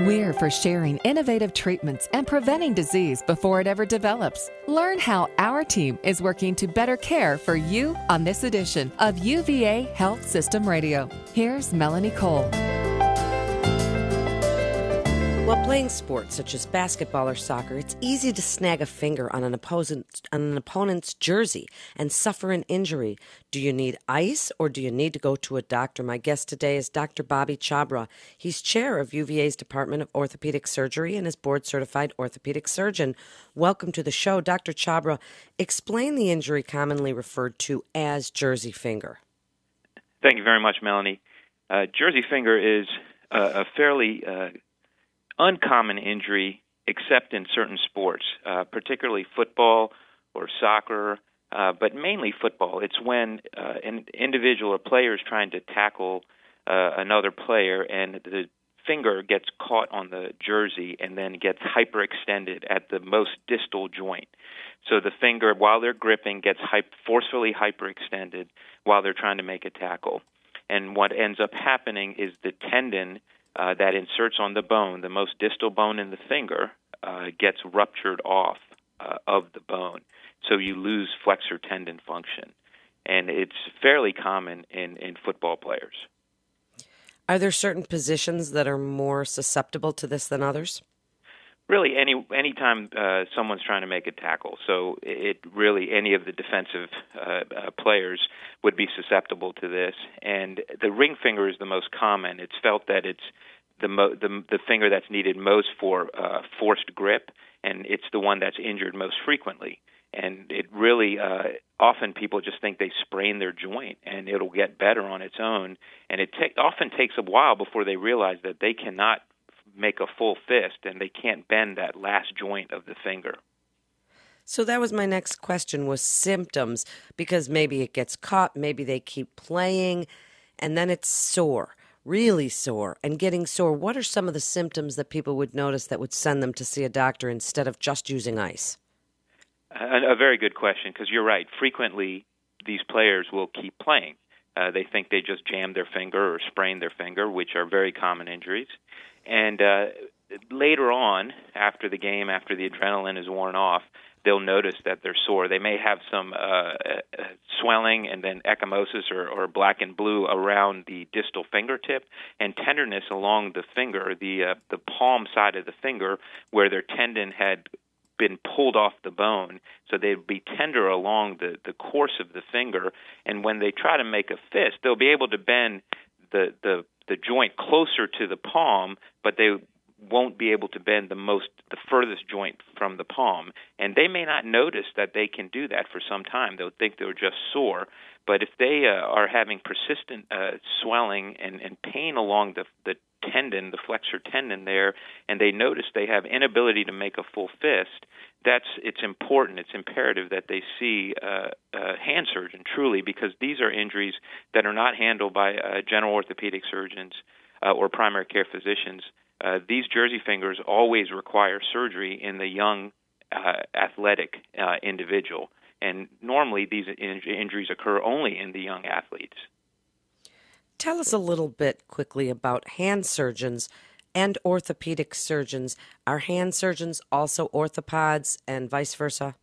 We're for sharing innovative treatments and preventing disease before it ever develops. Learn how our team is working to better care for you on this edition of UVA Health System Radio. Here's Melanie Cole. While playing sports such as basketball or soccer, it's easy to snag a finger on an, opposant, on an opponent's jersey and suffer an injury. Do you need ice or do you need to go to a doctor? My guest today is Dr. Bobby Chhabra. He's chair of UVA's Department of Orthopedic Surgery and is board certified orthopedic surgeon. Welcome to the show, Dr. Chhabra. Explain the injury commonly referred to as jersey finger. Thank you very much, Melanie. Uh, jersey finger is a, a fairly uh, uncommon injury except in certain sports, uh, particularly football or soccer, uh, but mainly football. It's when uh, an individual or player is trying to tackle uh, another player and the finger gets caught on the jersey and then gets hyperextended at the most distal joint. So the finger, while they're gripping, gets hype, forcefully hyperextended while they're trying to make a tackle. And what ends up happening is the tendon uh, that inserts on the bone, the most distal bone in the finger, uh, gets ruptured off uh, of the bone. So you lose flexor tendon function. And it's fairly common in, in football players. Are there certain positions that are more susceptible to this than others? Really, any anytime uh, someone's trying to make a tackle, so it really any of the defensive uh, uh, players would be susceptible to this. And the ring finger is the most common. It's felt that it's the mo- the, the finger that's needed most for uh, forced grip, and it's the one that's injured most frequently. And it really uh, often people just think they sprain their joint and it'll get better on its own. And it ta- often takes a while before they realize that they cannot make a full fist and they can't bend that last joint of the finger. So that was my next question was symptoms because maybe it gets caught, maybe they keep playing and then it's sore, really sore and getting sore. What are some of the symptoms that people would notice that would send them to see a doctor instead of just using ice? A, a very good question because you're right. Frequently these players will keep playing. Uh, they think they just jammed their finger or sprained their finger, which are very common injuries. And uh, later on, after the game, after the adrenaline is worn off, they'll notice that they're sore. They may have some uh, uh, swelling and then ecchymosis or, or black and blue around the distal fingertip, and tenderness along the finger, the uh, the palm side of the finger, where their tendon had been pulled off the bone, so they'd be tender along the the course of the finger. And when they try to make a fist, they'll be able to bend the the the joint closer to the palm, but they won't be able to bend the most the furthest joint from the palm. And they may not notice that they can do that for some time. They'll think they're just sore. But if they uh, are having persistent uh, swelling and, and pain along the the tendon the flexor tendon there and they notice they have inability to make a full fist that's it's important it's imperative that they see uh, a hand surgeon truly because these are injuries that are not handled by uh, general orthopedic surgeons uh, or primary care physicians uh, these jersey fingers always require surgery in the young uh, athletic uh, individual, and normally these in- injuries occur only in the young athletes. Tell us a little bit quickly about hand surgeons and orthopedic surgeons. Are hand surgeons also orthopods and vice versa?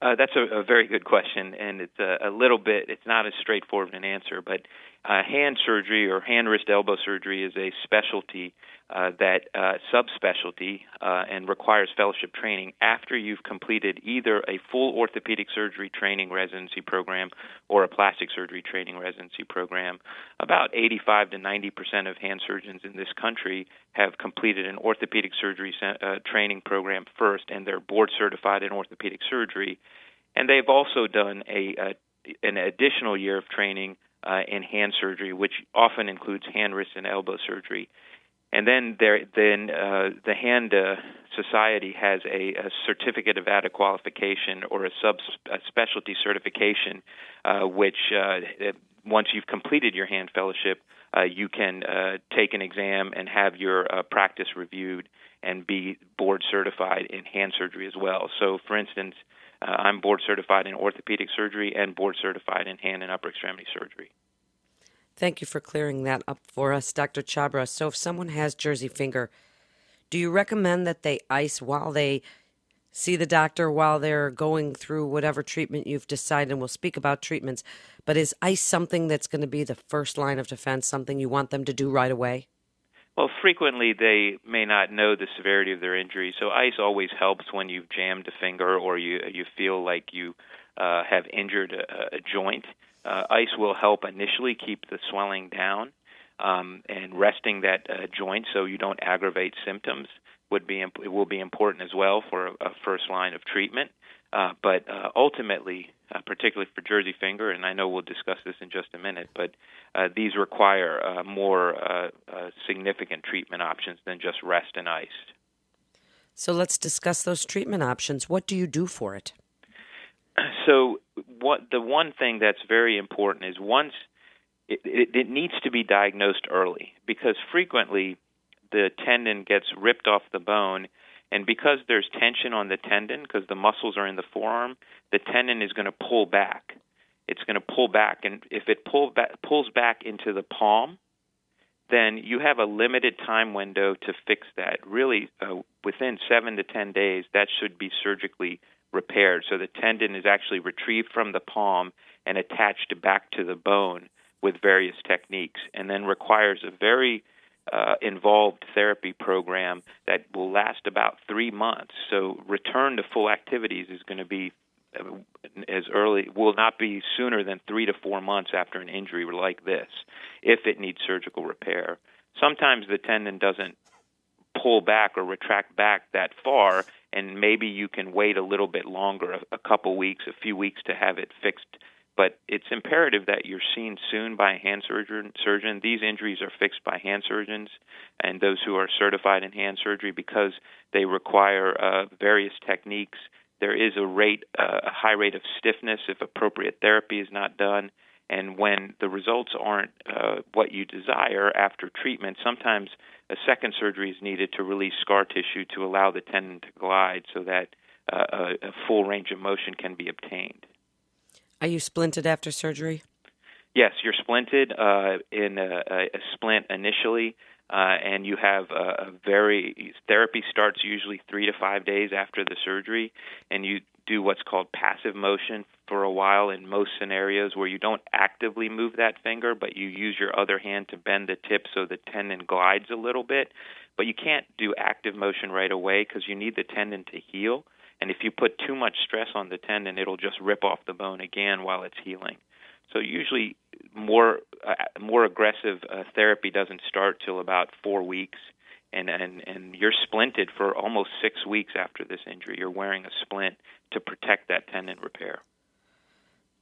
Uh, that's a, a, very good question, and it's a, a, little bit. It's not as straightforward an answer, but uh, hand surgery or hand wrist elbow surgery is a specialty uh, that uh, subspecialty uh, and requires fellowship training after you've completed either a full orthopedic surgery training residency program or a plastic surgery training residency program. About 85 to 90 percent of hand surgeons in this country have completed an orthopedic surgery uh, training program first, and they're board certified in orthopedic surgery. And they've also done a, a an additional year of training uh, in hand surgery, which often includes hand, wrist, and elbow surgery. And then there, then uh, the Hand uh, Society has a, a, certificate of added qualification or a sub a specialty certification, uh, which uh, once you've completed your hand fellowship, uh, you can uh, take an exam and have your practice reviewed and be board certified in hand surgery as well. So, for instance, uh, I'm board certified in orthopedic surgery and board certified in hand and upper extremity surgery. Thank you for clearing that up for us, Dr. Chhabra. So, if someone has jersey finger, Do you recommend that they ice while they see the doctor while they're going through whatever treatment you've decided? And we'll speak about treatments, but is ice something that's going to be the first line of defense, something you want them to do right away? Well, frequently they may not know the severity of their injury, so ice always helps when you've jammed a finger or you you feel like you uh, have injured a, a joint. Uh, ice will help initially keep the swelling down um, and resting that uh, joint so you don't aggravate symptoms would be imp- will be important as well for a, a first line of treatment. Uh, but uh, ultimately, uh, particularly for Jersey finger, and I know we'll discuss this in just a minute, but uh, these require uh, more uh, significant treatment options than just rest and ice. So let's discuss those treatment options. What do you do for it? So, what the one thing that's very important is once it, it, it needs to be diagnosed early because frequently the tendon gets ripped off the bone and because there's tension on the tendon, because the muscles are in the forearm, the tendon is going to pull back. It's going to pull back, and if it pull back, pulls back into the palm, then you have a limited time window to fix that. Really, uh, within seven to ten days, that should be surgically repaired. So the tendon is actually retrieved from the palm and attached back to the bone with various techniques, and then requires a very uh, involved therapy program that will last about three months. So return to full activities is going to be uh, as early will not be sooner than three to four months after an injury like this, if it needs surgical repair. Sometimes the tendon doesn't pull back or retract back that far, and maybe you can wait a little bit longer, a, a couple weeks, a few weeks to have it fixed but it's imperative that you're seen soon by a hand surgeon. Surgeon. These injuries are fixed by hand surgeons and those who are certified in hand surgery because they require uh, various techniques. There is a rate, uh, a high rate of stiffness if appropriate therapy is not done. And when the results aren't uh, what you desire after treatment, sometimes a second surgery is needed to release scar tissue to allow the tendon to glide so that uh, a, a full range of motion can be obtained. Are you splinted after surgery? Yes, you're splinted uh, in a, a splint initially, uh, and you have a, a very therapy starts usually three to five days after the surgery, and you do what's called passive motion for a while in most scenarios where you don't actively move that finger, but you use your other hand to bend the tip so the tendon glides a little bit. But you can't do active motion right away because you need the tendon to heal. And if you put too much stress on the tendon, it'll just rip off the bone again while it's healing. So usually, more uh, more aggressive uh, therapy doesn't start till about four weeks, and and and you're splinted for almost six weeks after this injury. You're wearing a splint to protect that tendon repair.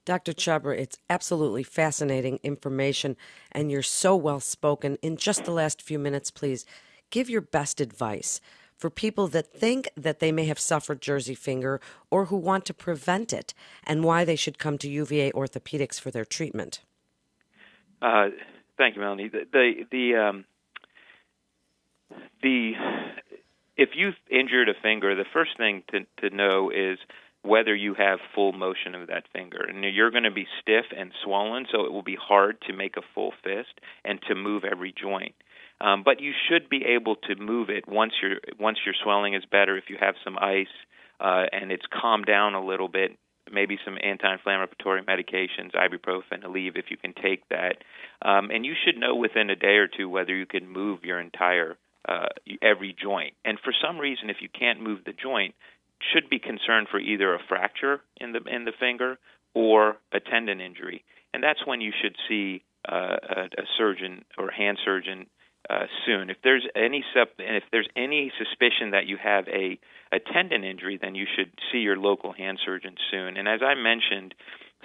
Dr. Chhabra, it's absolutely fascinating information, and you're so well spoken. In just the last few minutes, please give your best advice for people that think that they may have suffered jersey finger or who want to prevent it and why they should come to UVA Orthopedics for their treatment? Uh, thank you, Melanie. The the the, um, the if you've injured a finger, the first thing to to know is whether you have full motion of that finger. And you're going to be stiff and swollen, so it will be hard to make a full fist and to move every joint. Um, but you should be able to move it once your once your swelling is better. If you have some ice uh, and it's calmed down a little bit, maybe some anti-inflammatory medications, ibuprofen, Aleve, if you can take that. Um, and you should know within a day or two whether you can move your entire uh, every joint. And for some reason, if you can't move the joint, should be concerned for either a fracture in the in the finger or a tendon injury. And that's when you should see uh, a, a surgeon or hand surgeon uh, soon. If there's any sup- if there's any suspicion that you have a, a tendon injury, then you should see your local hand surgeon soon. And as I mentioned,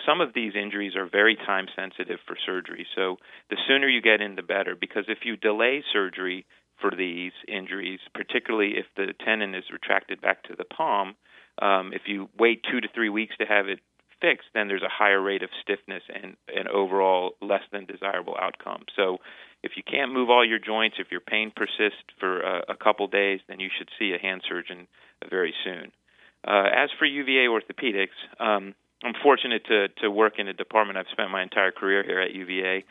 some of these injuries are very time sensitive for surgery. So the sooner you get in, the better. Because if you delay surgery for these injuries, particularly if the tendon is retracted back to the palm, um, if you wait two to three weeks to have it fixed, then there's a higher rate of stiffness and an overall less than desirable outcome. So if you can't move all your joints, if your pain persists for a, a couple days, then you should see a hand surgeon very soon. Uh, as for UVA orthopedics, um, I'm fortunate to, to work in a department. I've spent my entire career here at UVA.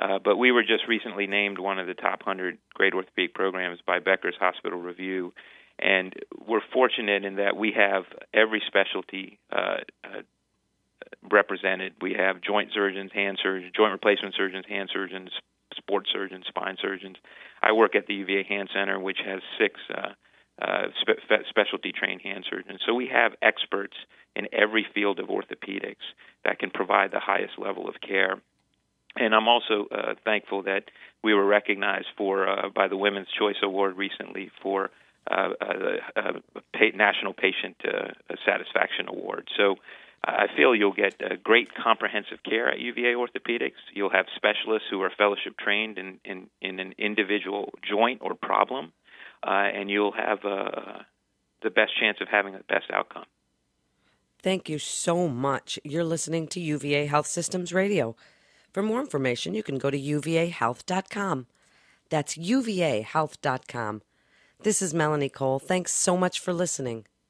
Uh, but we were just recently named one of the top 100 great orthopedic programs by Becker's Hospital Review. And we're fortunate in that we have every specialty uh, uh, represented. We have joint surgeons, hand surgeons, joint replacement surgeons, hand surgeons, sports surgeons, spine surgeons. I work at the UVA Hand Center, which has six uh, uh, spe- specialty trained hand surgeons. So we have experts in every field of orthopedics that can provide the highest level of care. And I'm also uh, thankful that we were recognized for uh, by the Women's Choice Award recently for uh, uh, the uh, National Patient uh, Satisfaction Award. So I feel you'll get uh, great comprehensive care at UVA Orthopedics. You'll have specialists who are fellowship trained in, in, in an individual joint or problem, uh, and you'll have uh, the best chance of having the best outcome. Thank you so much. You're listening to UVA Health Systems Radio. For more information, you can go to uvahealth.com. That's uvahealth.com. This is Melanie Cole. Thanks so much for listening.